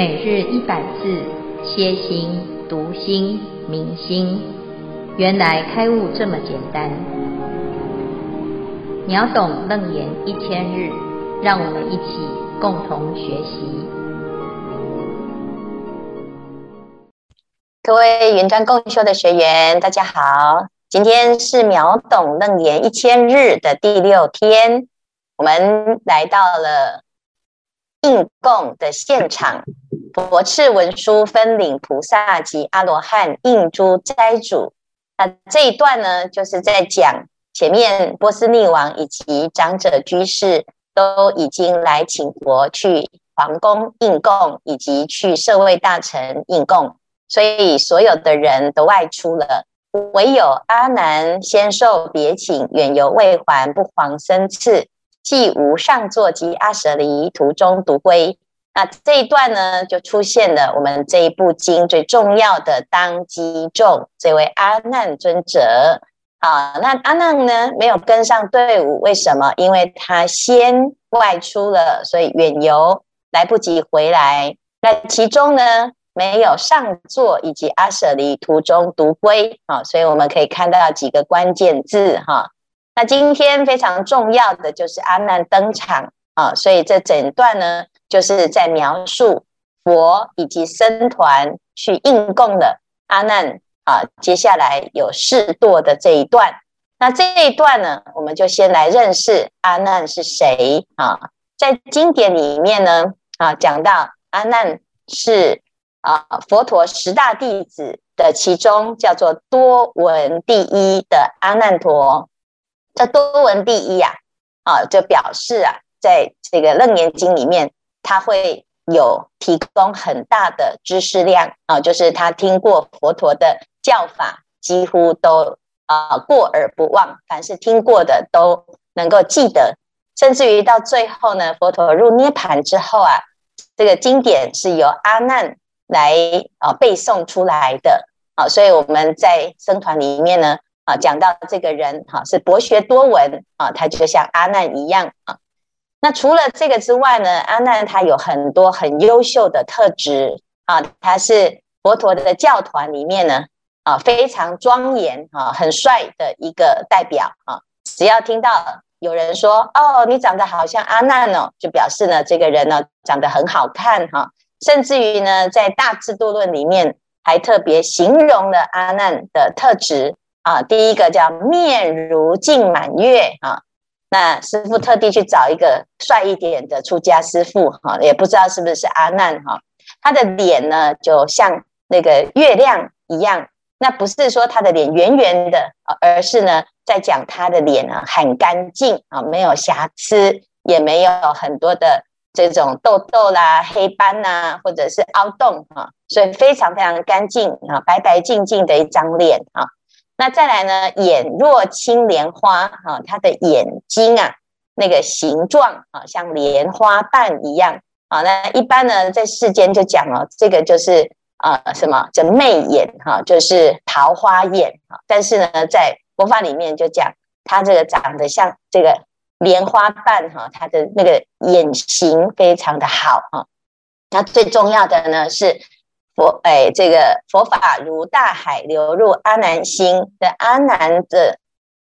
每日一百字，歇心、读心、明心，原来开悟这么简单。秒懂楞严一千日，让我们一起共同学习。各位云端共修的学员，大家好，今天是秒懂楞严一千日的第六天，我们来到了。印供的现场，佛赐文殊分领菩萨及阿罗汉印诸斋主。那这一段呢，就是在讲前面波斯匿王以及长者居士都已经来请佛去皇宫印供，以及去舍卫大臣印供，所以所有的人都外出了，唯有阿难先受别请，远游未还，不遑僧次。既无上座及阿舍离途中独归，那这一段呢，就出现了我们这一部经最重要的当机众，这位阿难尊者。啊，那阿难呢没有跟上队伍，为什么？因为他先外出了，所以远游来不及回来。那其中呢没有上座以及阿舍离途中独归，啊，所以我们可以看到几个关键字，哈。那今天非常重要的就是阿难登场啊，所以这整段呢，就是在描述佛以及僧团去印供的阿难啊。接下来有示堕的这一段，那这一段呢，我们就先来认识阿难是谁啊。在经典里面呢啊，讲到阿难是啊佛陀十大弟子的其中叫做多闻第一的阿难陀。这多闻第一呀，啊，就表示啊，在这个《楞严经》里面，他会有提供很大的知识量啊，就是他听过佛陀的教法，几乎都啊过耳不忘，凡是听过的都能够记得，甚至于到最后呢，佛陀入涅槃之后啊，这个经典是由阿难来啊背诵出来的啊，所以我们在僧团里面呢。啊，讲到这个人哈，是博学多闻啊，他就像阿难一样啊。那除了这个之外呢，阿难他有很多很优秀的特质啊，他是佛陀的教团里面呢啊非常庄严啊、很帅的一个代表啊。只要听到有人说哦，你长得好像阿难哦，就表示呢这个人呢长得很好看哈。甚至于呢，在《大智度论》里面还特别形容了阿难的特质。啊，第一个叫面如镜满月啊，那师父特地去找一个帅一点的出家师父哈，也不知道是不是阿难哈，他的脸呢就像那个月亮一样，那不是说他的脸圆圆的，而是呢在讲他的脸呢很干净啊，没有瑕疵，也没有很多的这种痘痘啦、黑斑呐，或者是凹洞哈，所以非常非常干净啊，白白净净的一张脸啊。那再来呢？眼若青莲花，哈，他的眼睛啊，那个形状啊，像莲花瓣一样啊。那一般呢，在世间就讲哦，这个就是啊，什么叫媚眼哈，就是桃花眼啊。但是呢，在佛法里面就讲，他这个长得像这个莲花瓣哈，他的那个眼型非常的好哈。那最重要的呢是。佛哎，这个佛法如大海流入阿难心的阿难的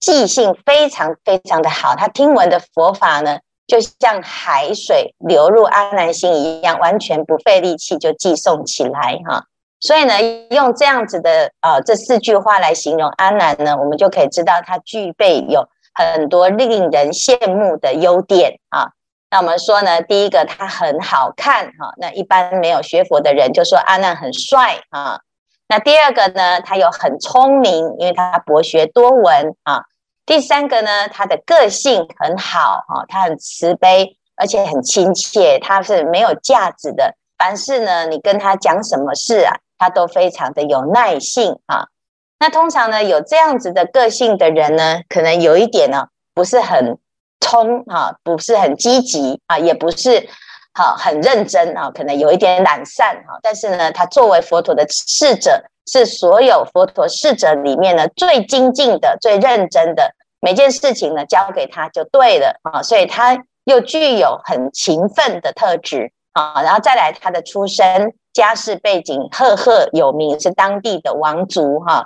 记性非常非常的好，他听闻的佛法呢，就像海水流入阿难心一样，完全不费力气就记诵起来哈。所以呢，用这样子的呃这四句话来形容阿难呢，我们就可以知道他具备有很多令人羡慕的优点啊。那我们说呢，第一个他很好看哈，那一般没有学佛的人就说阿难很帅啊。那第二个呢，他又很聪明，因为他博学多闻啊。第三个呢，他的个性很好哈，他很慈悲，而且很亲切，他是没有架子的。凡事呢，你跟他讲什么事啊，他都非常的有耐性啊。那通常呢，有这样子的个性的人呢，可能有一点呢，不是很。冲哈，不是很积极啊，也不是好很认真啊，可能有一点懒散哈。但是呢，他作为佛陀的侍者，是所有佛陀侍者里面呢最精进的、最认真的。每件事情呢交给他就对了啊，所以他又具有很勤奋的特质啊，然后再来他的出身家世背景赫赫有名，是当地的王族哈。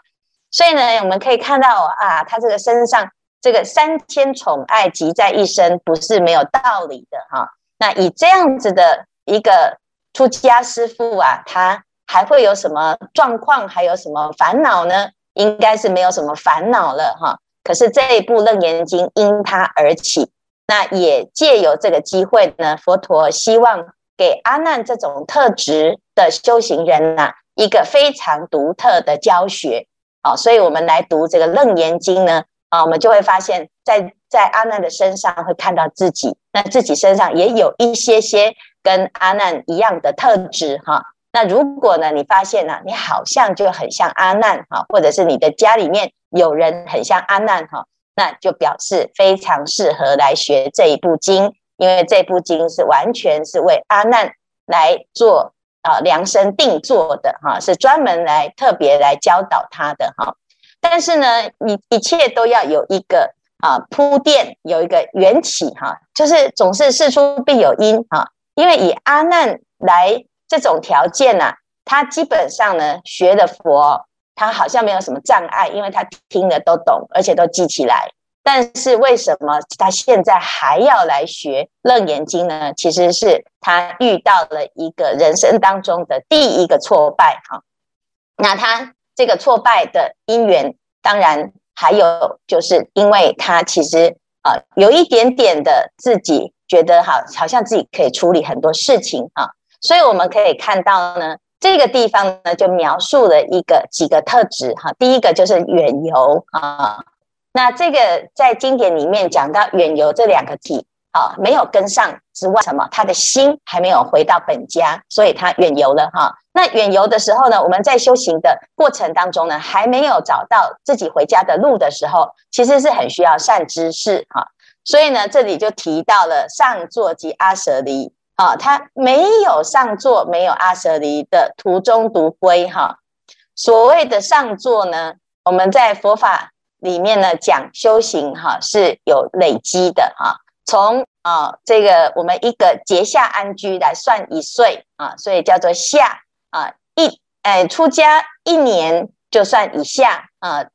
所以呢，我们可以看到啊，他这个身上这个三千宠爱集在一身，不是没有道理的哈。那以这样子的一个出家师父啊，他还会有什么状况，还有什么烦恼呢？应该是没有什么烦恼了哈。可是这一部《楞严经》因他而起，那也借由这个机会呢，佛陀希望给阿难这种特质的修行人呐，一个非常独特的教学。好，所以我们来读这个《楞严经》呢，啊，我们就会发现，在在阿难的身上会看到自己，那自己身上也有一些些跟阿难一样的特质哈。那如果呢，你发现呢，你好像就很像阿难哈，或者是你的家里面有人很像阿难哈，那就表示非常适合来学这一部经，因为这部经是完全是为阿难来做。啊，量身定做的哈，是专门来特别来教导他的哈。但是呢，你一切都要有一个啊铺垫，有一个缘起哈，就是总是事出必有因哈。因为以阿难来这种条件呐，他基本上呢学的佛，他好像没有什么障碍，因为他听的都懂，而且都记起来。但是为什么他现在还要来学《楞严经》呢？其实是他遇到了一个人生当中的第一个挫败哈。那他这个挫败的因缘，当然还有就是因为他其实啊有一点点的自己觉得好，好像自己可以处理很多事情啊。所以我们可以看到呢，这个地方呢就描述了一个几个特质哈。第一个就是远游啊。那这个在经典里面讲到远游这两个体啊，没有跟上之外，什么？他的心还没有回到本家，所以他远游了哈。那远游的时候呢，我们在修行的过程当中呢，还没有找到自己回家的路的时候，其实是很需要善知识哈。所以呢，这里就提到了上座及阿舍离啊，他没有上座，没有阿舍离的途中独归哈。所谓的上座呢，我们在佛法。里面呢讲修行哈是有累积的哈，从啊这个我们一个结夏安居来算一岁啊，所以叫做夏啊一哎出家一年就算一夏啊，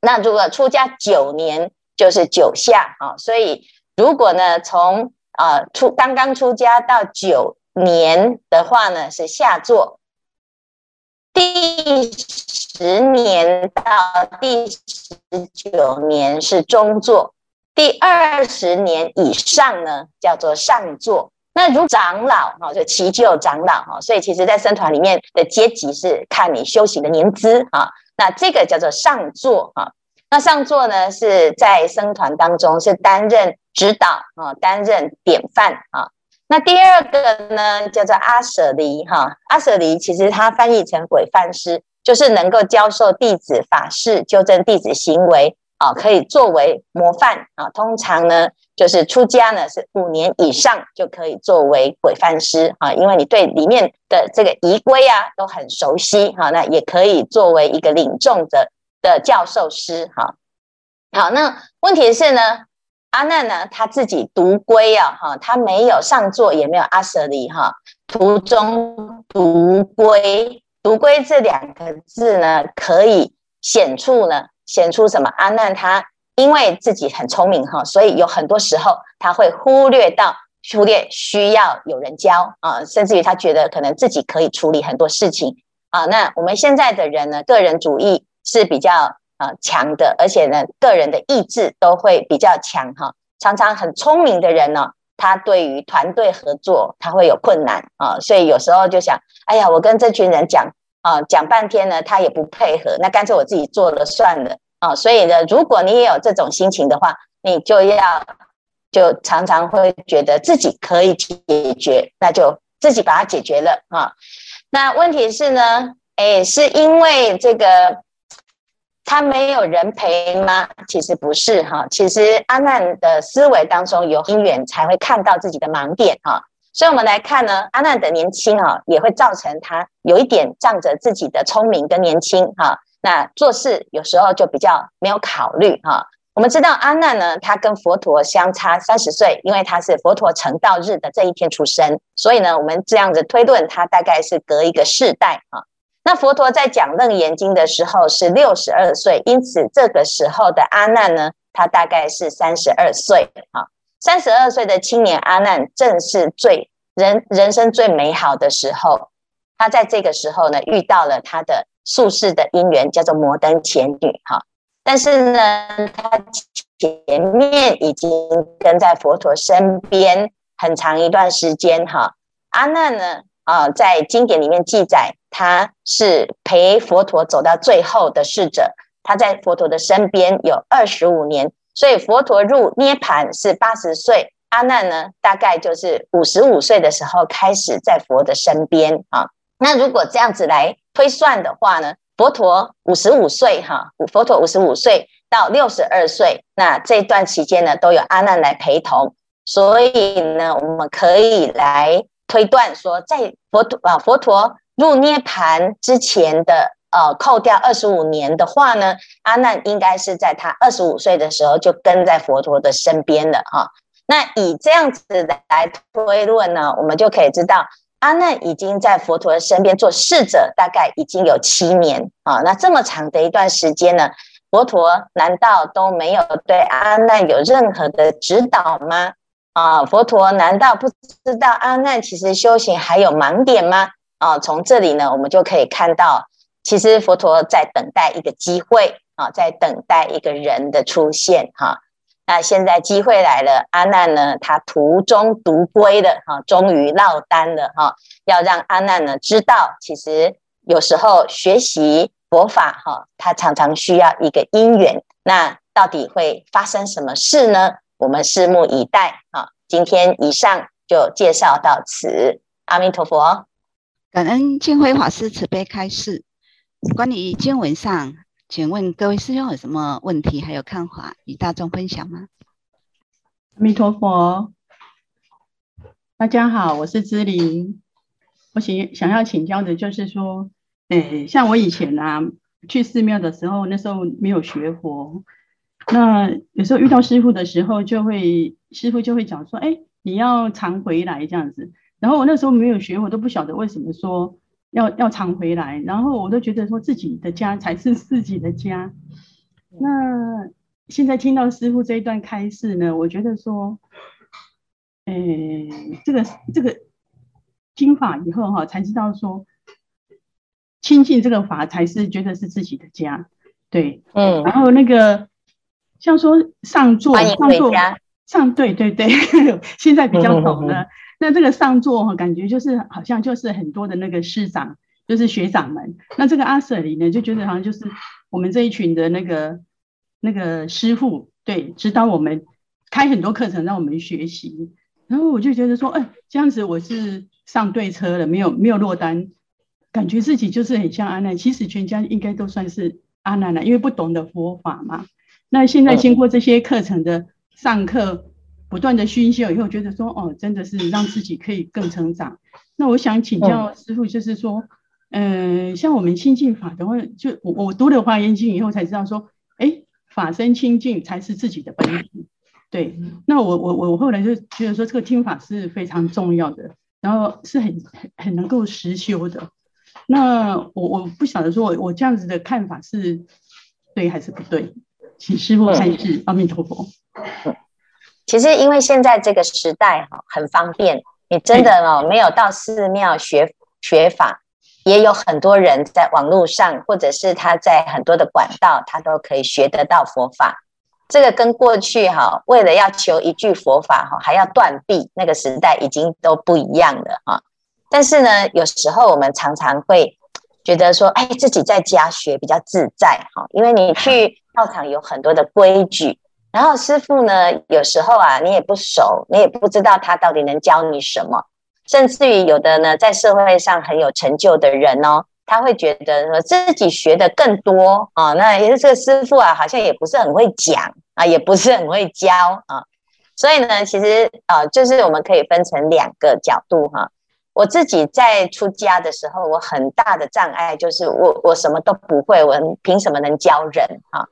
那如果出家九年就是九夏啊，所以如果呢从啊出刚刚出家到九年的话呢是夏座。第十年到第十九年是中座，第二十年以上呢叫做上座。那如长老哈，就耆旧长老哈，所以其实在僧团里面的阶级是看你修行的年资啊。那这个叫做上座啊。那上座呢是在僧团当中是担任指导啊，担任典范啊。那第二个呢，叫做阿舍离哈，阿舍离其实它翻译成鬼范师，就是能够教授弟子法事、纠正弟子行为啊，可以作为模范啊。通常呢，就是出家呢是五年以上就可以作为轨范师啊，因为你对里面的这个仪规啊都很熟悉哈，那也可以作为一个领众的的教授师哈。好，那问题是呢？阿难呢，他自己独归啊，哈，他没有上座，也没有阿舍离哈，途中独归，独归这两个字呢，可以显出呢，显出什么？阿难他因为自己很聪明哈，所以有很多时候他会忽略到，忽略需要有人教啊，甚至于他觉得可能自己可以处理很多事情啊。那我们现在的人呢，个人主义是比较。呃，强的，而且呢，个人的意志都会比较强哈。常常很聪明的人呢，他对于团队合作他会有困难啊，所以有时候就想，哎呀，我跟这群人讲啊，讲半天呢，他也不配合，那干脆我自己做了算了啊。所以呢，如果你也有这种心情的话，你就要就常常会觉得自己可以解决，那就自己把它解决了啊。那问题是呢，哎，是因为这个。他没有人陪吗？其实不是哈，其实阿难的思维当中有因缘才会看到自己的盲点哈。所以我们来看呢，阿难的年轻啊，也会造成他有一点仗着自己的聪明跟年轻哈，那做事有时候就比较没有考虑哈。我们知道阿难呢，他跟佛陀相差三十岁，因为他是佛陀成道日的这一天出生，所以呢，我们这样子推论，他大概是隔一个世代啊。那佛陀在讲《楞严经》的时候是六十二岁，因此这个时候的阿难呢，他大概是三十二岁啊。三十二岁的青年阿难，正是最人人生最美好的时候。他在这个时候呢，遇到了他的宿世的姻缘，叫做摩登伽女哈。但是呢，他前面已经跟在佛陀身边很长一段时间哈。阿难呢，啊，在经典里面记载，他是陪佛陀走到最后的侍者。他在佛陀的身边有二十五年，所以佛陀入涅槃是八十岁，阿难呢，大概就是五十五岁的时候开始在佛的身边啊。那如果这样子来推算的话呢，佛陀五十五岁哈，佛陀五十五岁到六十二岁，那这段期间呢，都有阿难来陪同，所以呢，我们可以来。推断说，在佛陀啊，佛陀入涅槃之前的呃，扣掉二十五年的话呢，阿难应该是在他二十五岁的时候就跟在佛陀的身边了哈。那以这样子来推论呢，我们就可以知道，阿难已经在佛陀的身边做侍者，大概已经有七年啊。那这么长的一段时间呢，佛陀难道都没有对阿难有任何的指导吗？啊，佛陀难道不知道阿难其实修行还有盲点吗？啊，从这里呢，我们就可以看到，其实佛陀在等待一个机会啊，在等待一个人的出现哈。那现在机会来了，阿难呢，他途中独归了哈，终于落单了哈，要让阿难呢知道，其实有时候学习佛法哈，他常常需要一个因缘。那到底会发生什么事呢？我们拭目以待啊！今天以上就介绍到此，阿弥陀佛。感恩净慧法师慈悲开示。关于经文上，请问各位师兄有什么问题还有看法与大众分享吗？阿弥陀佛，大家好，我是芝玲。我想想要请教的就是说，诶，像我以前啊，去寺庙的时候，那时候没有学佛。那有时候遇到师傅的时候，就会师傅就会讲说：“哎，你要常回来这样子。”然后我那时候没有学，我都不晓得为什么说要要常回来。然后我都觉得说自己的家才是自己的家。那现在听到师傅这一段开示呢，我觉得说，哎，这个这个听法以后哈，才知道说亲近这个法才是觉得是自己的家。对，嗯，然后那个。像说上座，上座，上对对对，现在比较懂了。那这个上座哈，感觉就是好像就是很多的那个师长，就是学长们。那这个阿舍里呢，就觉得好像就是我们这一群的那个那个师傅，对，指导我们开很多课程让我们学习。然后我就觉得说，哎，这样子我是上对车了，没有没有落单，感觉自己就是很像阿难。其实全家应该都算是阿难了，因为不懂得佛法嘛。那现在经过这些课程的上课，不断的熏修以后，觉得说哦，真的是让自己可以更成长。那我想请教师傅，就是说，嗯、呃，像我们清净法的话，就我我读了《华严经》以后才知道说，哎，法身清净才是自己的本体。对，那我我我后来就觉得说，这个听法是非常重要的，然后是很很很能够实修的。那我我不晓得说我我这样子的看法是对还是不对？请师父开示，阿弥陀佛。其实，因为现在这个时代哈很方便，你真的哦没有到寺庙学学法，也有很多人在网络上，或者是他在很多的管道，他都可以学得到佛法。这个跟过去哈为了要求一句佛法哈还要断臂，那个时代已经都不一样了哈。但是呢，有时候我们常常会觉得说，哎，自己在家学比较自在哈，因为你去。道场有很多的规矩，然后师傅呢，有时候啊，你也不熟，你也不知道他到底能教你什么，甚至于有的呢，在社会上很有成就的人哦，他会觉得说自己学的更多啊，那也是这个师傅啊，好像也不是很会讲啊，也不是很会教啊，所以呢，其实啊，就是我们可以分成两个角度哈。我自己在出家的时候，我很大的障碍就是我我什么都不会，我凭什么能教人哈？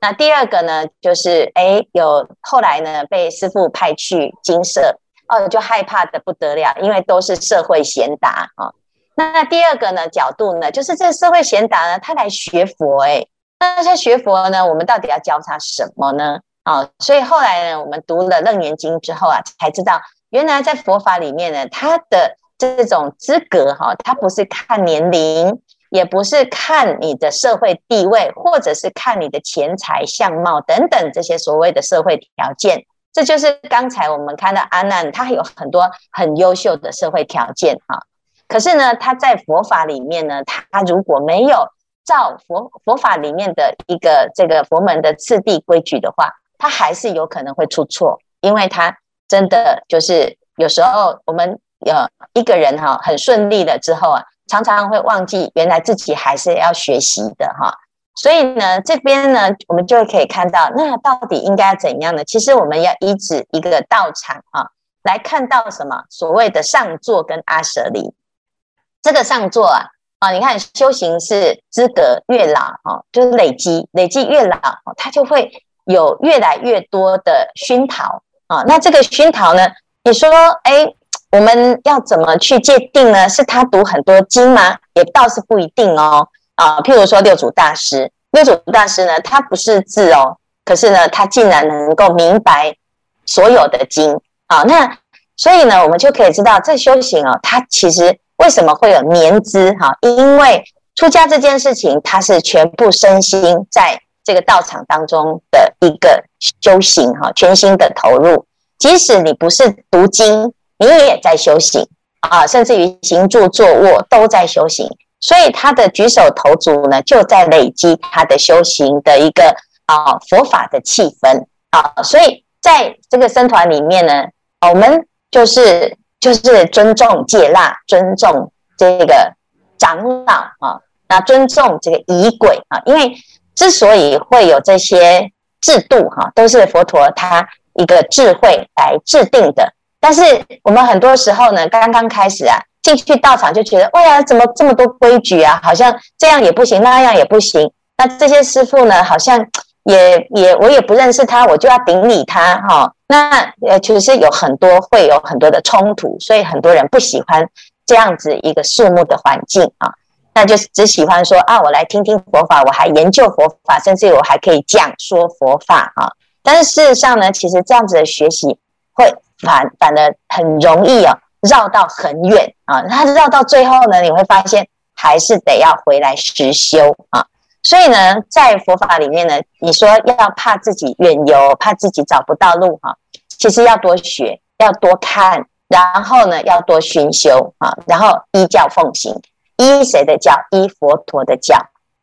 那第二个呢，就是哎，有后来呢被师父派去精舍，哦，就害怕得不得了，因为都是社会贤达啊。那第二个呢角度呢，就是这个社会贤达呢，他来学佛，哎，那他学佛呢，我们到底要教他什么呢？啊，所以后来呢，我们读了《楞严经》之后啊，才知道原来在佛法里面呢，他的这种资格哈，他不是看年龄。也不是看你的社会地位，或者是看你的钱财相貌等等这些所谓的社会条件，这就是刚才我们看到阿难，他有很多很优秀的社会条件哈。可是呢，他在佛法里面呢，他如果没有照佛佛法里面的一个这个佛门的次第规矩的话，他还是有可能会出错，因为他真的就是有时候我们有一个人哈很顺利了之后啊。常常会忘记，原来自己还是要学习的哈，所以呢，这边呢，我们就可以看到，那到底应该怎样呢？其实我们要依止一个道场啊，来看到什么所谓的上座跟阿舍离。这个上座啊，啊，你看修行是资格越老哈，就是累积，累积越老，它就会有越来越多的熏陶啊。那这个熏陶呢，你说，哎。我们要怎么去界定呢？是他读很多经吗？也倒是不一定哦。啊，譬如说六祖大师，六祖大师呢，他不识字哦，可是呢，他竟然能够明白所有的经啊。那所以呢，我们就可以知道，这修行哦，他其实为什么会有年资哈？因为出家这件事情，他是全部身心在这个道场当中的一个修行哈，全心的投入。即使你不是读经。你也在修行啊，甚至于行住坐卧都在修行，所以他的举手投足呢，就在累积他的修行的一个啊佛法的气氛啊。所以在这个僧团里面呢，我们就是就是尊重戒腊，尊重这个长老啊，那尊重这个仪轨啊，因为之所以会有这些制度哈，都是佛陀他一个智慧来制定的。但是我们很多时候呢，刚刚开始啊，进去道场就觉得，哇呀，怎么这么多规矩啊？好像这样也不行，那样也不行。那这些师傅呢，好像也也我也不认识他，我就要顶礼他哈、哦。那呃，其实是有很多会有很多的冲突，所以很多人不喜欢这样子一个肃穆的环境啊。那就只喜欢说啊，我来听听佛法，我还研究佛法，甚至我还可以讲说佛法啊。但是事实上呢，其实这样子的学习会。反反而很容易哦，绕到很远啊。他绕到最后呢，你会发现还是得要回来实修啊。所以呢，在佛法里面呢，你说要怕自己远游，怕自己找不到路哈，其实要多学，要多看，然后呢，要多熏修啊，然后依教奉行，依谁的教？依佛陀的教。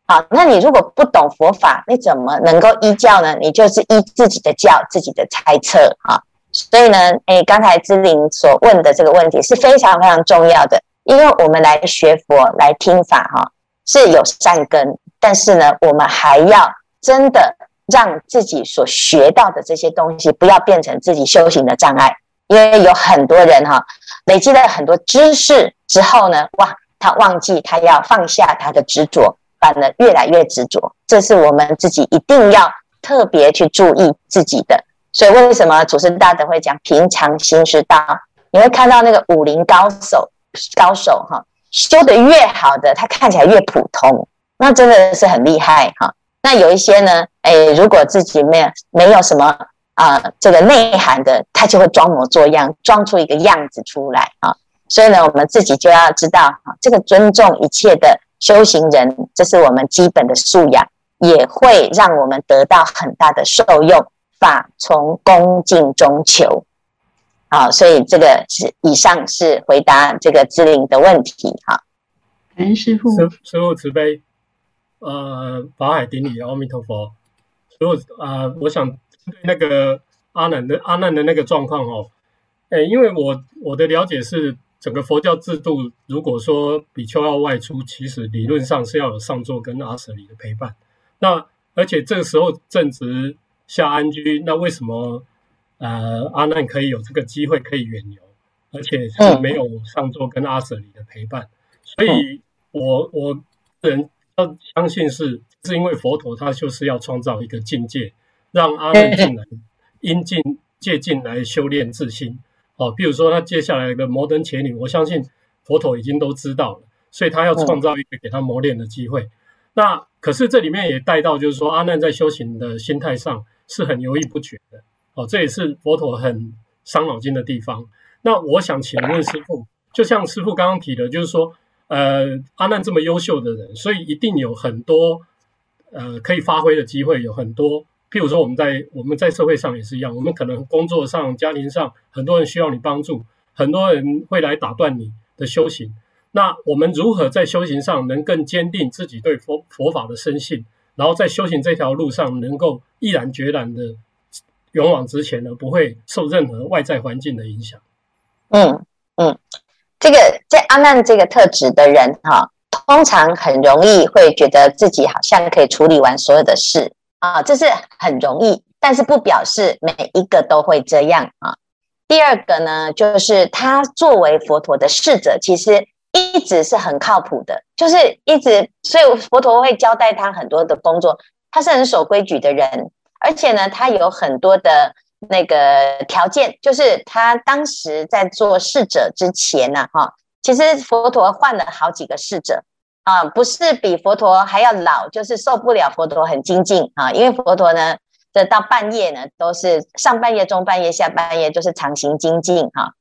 好，那你如果不懂佛法，你怎么能够依教呢？你就是依自己的教，自己的猜测啊。所以呢，诶，刚才姿玲所问的这个问题是非常非常重要的，因为我们来学佛、来听法，哈，是有善根，但是呢，我们还要真的让自己所学到的这些东西不要变成自己修行的障碍，因为有很多人哈，累积了很多知识之后呢，哇，他忘记他要放下他的执着，反而越来越执着，这是我们自己一定要特别去注意自己的。所以为什么祖师大德会讲平常心是道？你会看到那个武林高手，高手哈，修得越好的，他看起来越普通，那真的是很厉害哈。那有一些呢，诶，如果自己没有没有什么啊、这个内涵的，他就会装模作样，装出一个样子出来啊。所以呢，我们自己就要知道哈，这个尊重一切的修行人，这是我们基本的素养，也会让我们得到很大的受用。法从恭敬中求，好，所以这个是以上是回答这个姿玲的问题，哈。感恩师父，师师父慈悲，呃，法海顶礼，阿弥陀佛。师父啊，我想对那个阿难的阿难的那个状况哦，哎，因为我我的了解是，整个佛教制度，如果说比丘要外出，其实理论上是要有上座跟阿舍里的陪伴。那而且这个时候正值。下安居，那为什么呃阿难可以有这个机会可以远游，而且是没有上座跟阿舍里的陪伴？所以我我个人要相信是是因为佛陀他就是要创造一个境界，让阿难进来因境借境来修炼自心。哦，比如说他接下来的摩登伽女，我相信佛陀已经都知道了，所以他要创造一个给他磨练的机会。那可是这里面也带到，就是说阿难在修行的心态上是很犹豫不决的。哦，这也是佛陀很伤脑筋的地方。那我想请问师父，就像师父刚刚提的，就是说。呃，阿难这么优秀的人，所以一定有很多呃可以发挥的机会，有很多。譬如说，我们在我们在社会上也是一样，我们可能工作上、家庭上，很多人需要你帮助，很多人会来打断你的修行。那我们如何在修行上能更坚定自己对佛佛法的深信，然后在修行这条路上能够毅然决然的勇往直前呢？不会受任何外在环境的影响。嗯嗯。这个在阿难这个特质的人哈，通常很容易会觉得自己好像可以处理完所有的事啊，这是很容易，但是不表示每一个都会这样啊。第二个呢，就是他作为佛陀的侍者，其实一直是很靠谱的，就是一直，所以佛陀会交代他很多的工作，他是很守规矩的人，而且呢，他有很多的。那个条件就是他当时在做侍者之前呢，哈，其实佛陀换了好几个侍者啊，不是比佛陀还要老，就是受不了佛陀很精进啊，因为佛陀呢，这到半夜呢都是上半夜、中半夜、下半夜就是常行精进哈。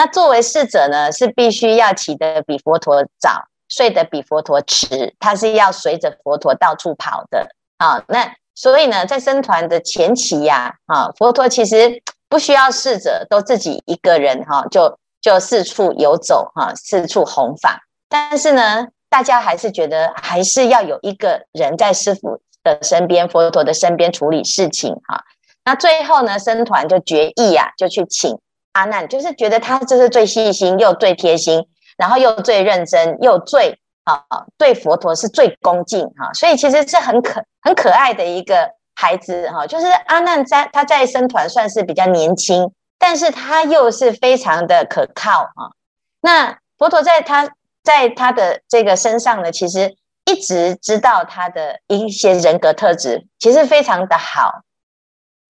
那作为侍者呢，是必须要起得比佛陀早，睡得比佛陀迟，他是要随着佛陀到处跑的啊，那。所以呢，在僧团的前期呀，啊，佛陀其实不需要侍者，都自己一个人哈，就就四处游走哈，四处弘法。但是呢，大家还是觉得还是要有一个人在师父的身边，佛陀的身边处理事情哈。那最后呢，僧团就决议呀，就去请阿难，就是觉得他就是最细心又最贴心，然后又最认真又最。啊，对佛陀是最恭敬哈，所以其实是很可很可爱的一个孩子哈。就是阿难在他在僧团算是比较年轻，但是他又是非常的可靠啊。那佛陀在他在他的这个身上呢，其实一直知道他的一些人格特质，其实非常的好。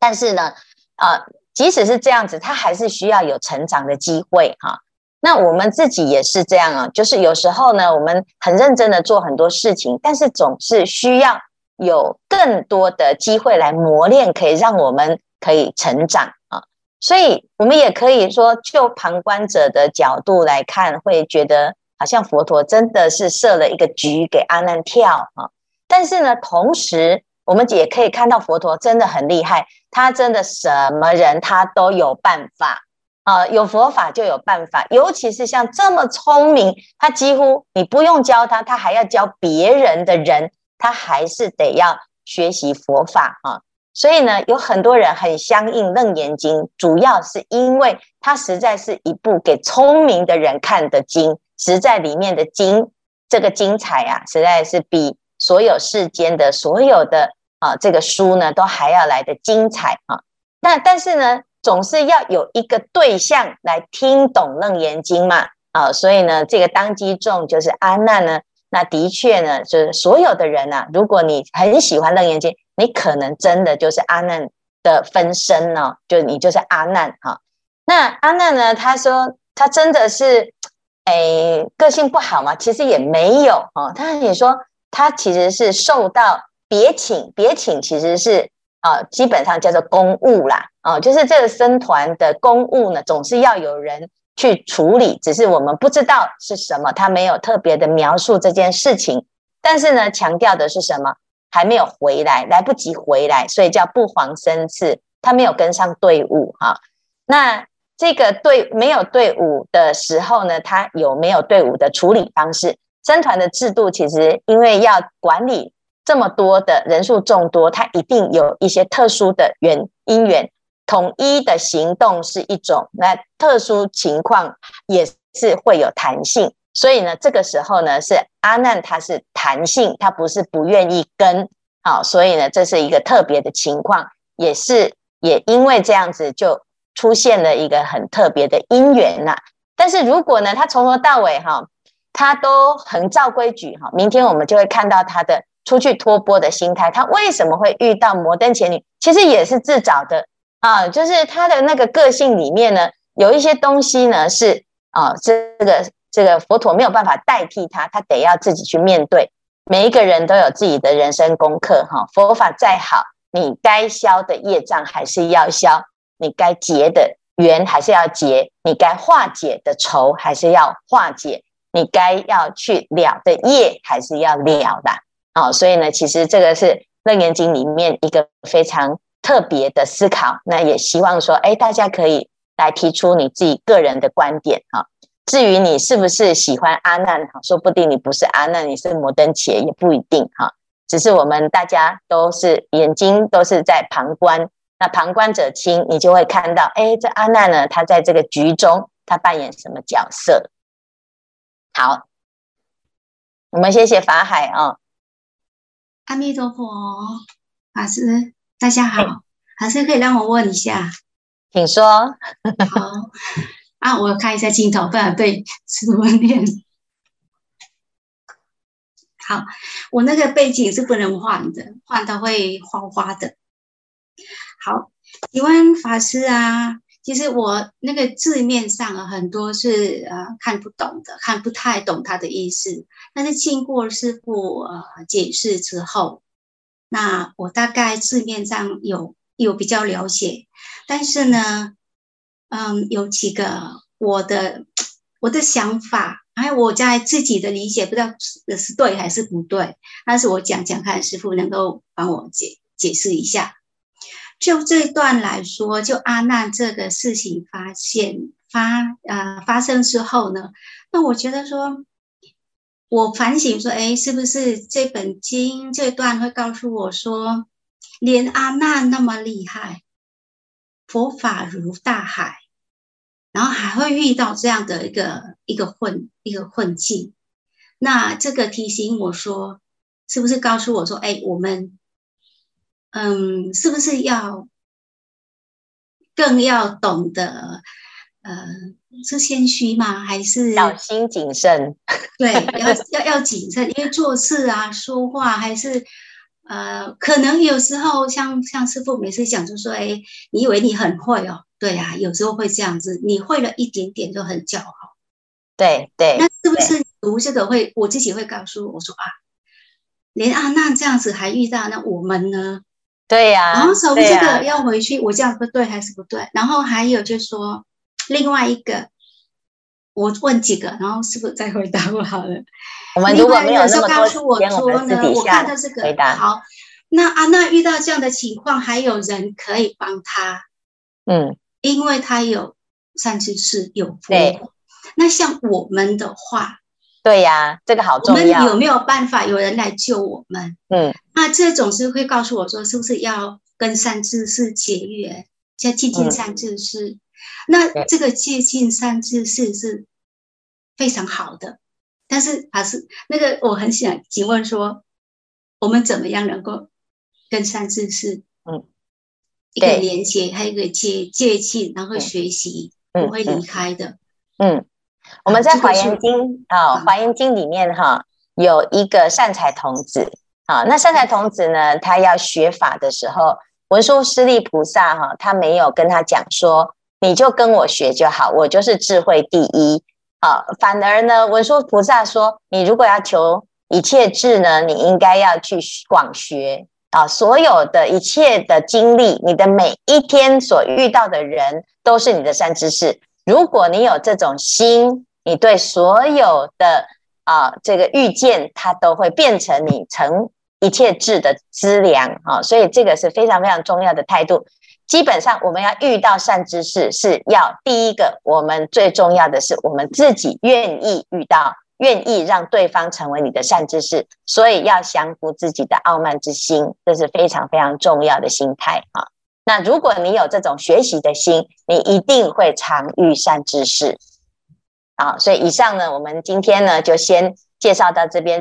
但是呢，啊，即使是这样子，他还是需要有成长的机会哈。那我们自己也是这样啊，就是有时候呢，我们很认真的做很多事情，但是总是需要有更多的机会来磨练，可以让我们可以成长啊。所以，我们也可以说，就旁观者的角度来看，会觉得好像佛陀真的是设了一个局给阿难跳啊。但是呢，同时我们也可以看到佛陀真的很厉害，他真的什么人他都有办法。啊，有佛法就有办法，尤其是像这么聪明，他几乎你不用教他，他还要教别人的人，他还是得要学习佛法啊。所以呢，有很多人很相应《楞严经》，主要是因为它实在是一部给聪明的人看的经，实在里面的经这个精彩啊，实在是比所有世间的所有的啊这个书呢都还要来的精彩啊。那但是呢，总是要有一个对象来听懂《楞严经》嘛，啊，所以呢，这个当机众就是阿难呢，那的确呢，就是所有的人呐，如果你很喜欢《楞严经》，你可能真的就是阿难的分身呢，就你就是阿难哈。那阿难呢，他说他真的是，哎，个性不好嘛？其实也没有哦，他也说他其实是受到别请，别请其实是。啊，基本上叫做公务啦，啊，就是这个僧团的公务呢，总是要有人去处理，只是我们不知道是什么，他没有特别的描述这件事情，但是呢，强调的是什么？还没有回来，来不及回来，所以叫不还僧次，他没有跟上队伍哈。那这个队没有队伍的时候呢，他有没有队伍的处理方式？僧团的制度其实因为要管理。这么多的人数众多，它一定有一些特殊的缘因缘，统一的行动是一种，那特殊情况也是会有弹性。所以呢，这个时候呢，是阿难他是弹性，他不是不愿意跟，好，所以呢，这是一个特别的情况，也是也因为这样子就出现了一个很特别的因缘呐。但是如果呢，他从头到尾哈，他都很照规矩哈，明天我们就会看到他的。出去托钵的心态，他为什么会遇到摩登前女？其实也是自找的啊，就是他的那个个性里面呢，有一些东西呢是啊，这个这个佛陀没有办法代替他，他得要自己去面对。每一个人都有自己的人生功课哈，佛法再好，你该消的业障还是要消，你该结的缘还是要结，你该化解的仇还是要化解，你该要去了的业还是要了的。好，所以呢，其实这个是《楞严经》里面一个非常特别的思考。那也希望说，哎，大家可以来提出你自己个人的观点哈。至于你是不是喜欢阿难哈，说不定你不是阿难，你是摩登伽也不一定哈。只是我们大家都是眼睛都是在旁观，那旁观者清，你就会看到，哎，这阿难呢，他在这个局中他扮演什么角色？好，我们谢谢法海啊。阿弥陀佛，法师，大家好，法师可以让我问一下，请说。好啊，我看一下镜头，不然被师父念。好，我那个背景是不能换的，换到会花花的。好，请问法师啊，其实我那个字面上啊，很多是呃看不懂的，看不太懂他的意思。但是经过师傅呃解释之后，那我大概字面上有有比较了解，但是呢，嗯，有几个我的我的想法，还有我在自己的理解，不知道是对还是不对，但是我讲讲看，师傅能够帮我解解释一下。就这段来说，就阿难这个事情发现发呃发生之后呢，那我觉得说。我反省说，哎，是不是这本经这段会告诉我说，连阿难那么厉害，佛法如大海，然后还会遇到这样的一个一个困一个困境？那这个提醒我说，是不是告诉我说，哎，我们，嗯，是不是要更要懂得？呃，是谦虚吗？还是小心谨慎？对，要要要谨慎，因为做事啊、说话还是呃，可能有时候像像师傅每次讲，就说：“哎，你以为你很会哦？”对啊，有时候会这样子，你会了一点点就很骄傲。对对，那是不是读这个会，我自己会告诉我说啊，连阿难这样子还遇到，那我们呢？对呀、啊，然后从这个要回去，我这样不对还是不对？然后还有就是说。另外一个，我问几个，然后是不是再回答我好了？我们如果没有那么多时间，我们私底下我看到这个。好，那安娜遇到这样的情况，还有人可以帮他？嗯，因为他有善知识，有佛。那像我们的话，对呀、啊，这个好重要。我们有没有办法有人来救我们？嗯，那这种是会告诉我说，是不是要跟善知识结缘，要亲近善知识？嗯那这个接近善知识是非常好的，但是还是那个我很想请问说，我们怎么样能够跟善知识嗯一个连接，还有一个接接近，然后学习不会离开的。嗯，我们在华严经啊，华严经里面哈有一个善财童子啊，那善财童子呢，他要学法的时候，文殊师利菩萨哈，他没有跟他讲说。你就跟我学就好，我就是智慧第一啊。反而呢，文殊菩萨说，你如果要求一切智呢，你应该要去广学啊。所有的一切的经历，你的每一天所遇到的人，都是你的善知识。如果你有这种心，你对所有的啊这个遇见，它都会变成你成一切智的资粮啊。所以这个是非常非常重要的态度。基本上，我们要遇到善知识，是要第一个，我们最重要的是我们自己愿意遇到，愿意让对方成为你的善知识，所以要降服自己的傲慢之心，这是非常非常重要的心态啊。那如果你有这种学习的心，你一定会常遇善知识。啊，所以以上呢，我们今天呢就先介绍到这边。